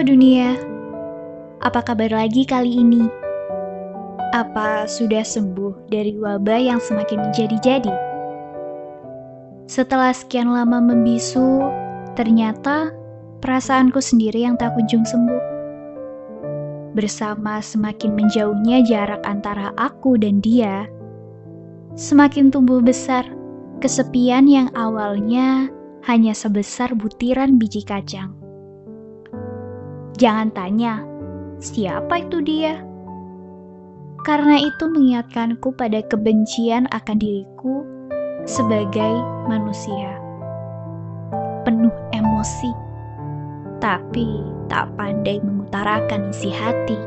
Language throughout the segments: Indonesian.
Dunia, apa kabar lagi kali ini? Apa sudah sembuh dari wabah yang semakin menjadi-jadi? Setelah sekian lama membisu, ternyata perasaanku sendiri yang tak kunjung sembuh. Bersama semakin menjauhnya jarak antara aku dan dia, semakin tumbuh besar kesepian yang awalnya hanya sebesar butiran biji kacang. Jangan tanya, siapa itu dia? Karena itu mengingatkanku pada kebencian akan diriku sebagai manusia. Penuh emosi, tapi tak pandai mengutarakan isi hati.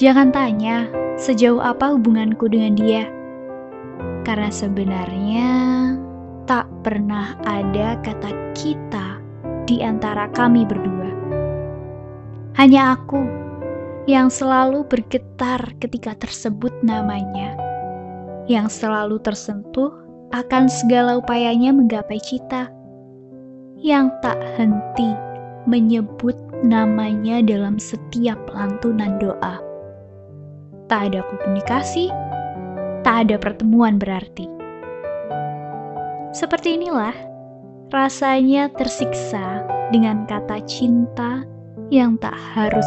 Jangan tanya sejauh apa hubunganku dengan dia. Karena sebenarnya tak pernah ada kata kita di antara kami berdua. Hanya aku yang selalu bergetar ketika tersebut namanya, yang selalu tersentuh akan segala upayanya menggapai cita, yang tak henti menyebut namanya dalam setiap lantunan doa. Tak ada komunikasi, tak ada pertemuan berarti. Seperti inilah rasanya tersiksa dengan kata cinta yang tak harus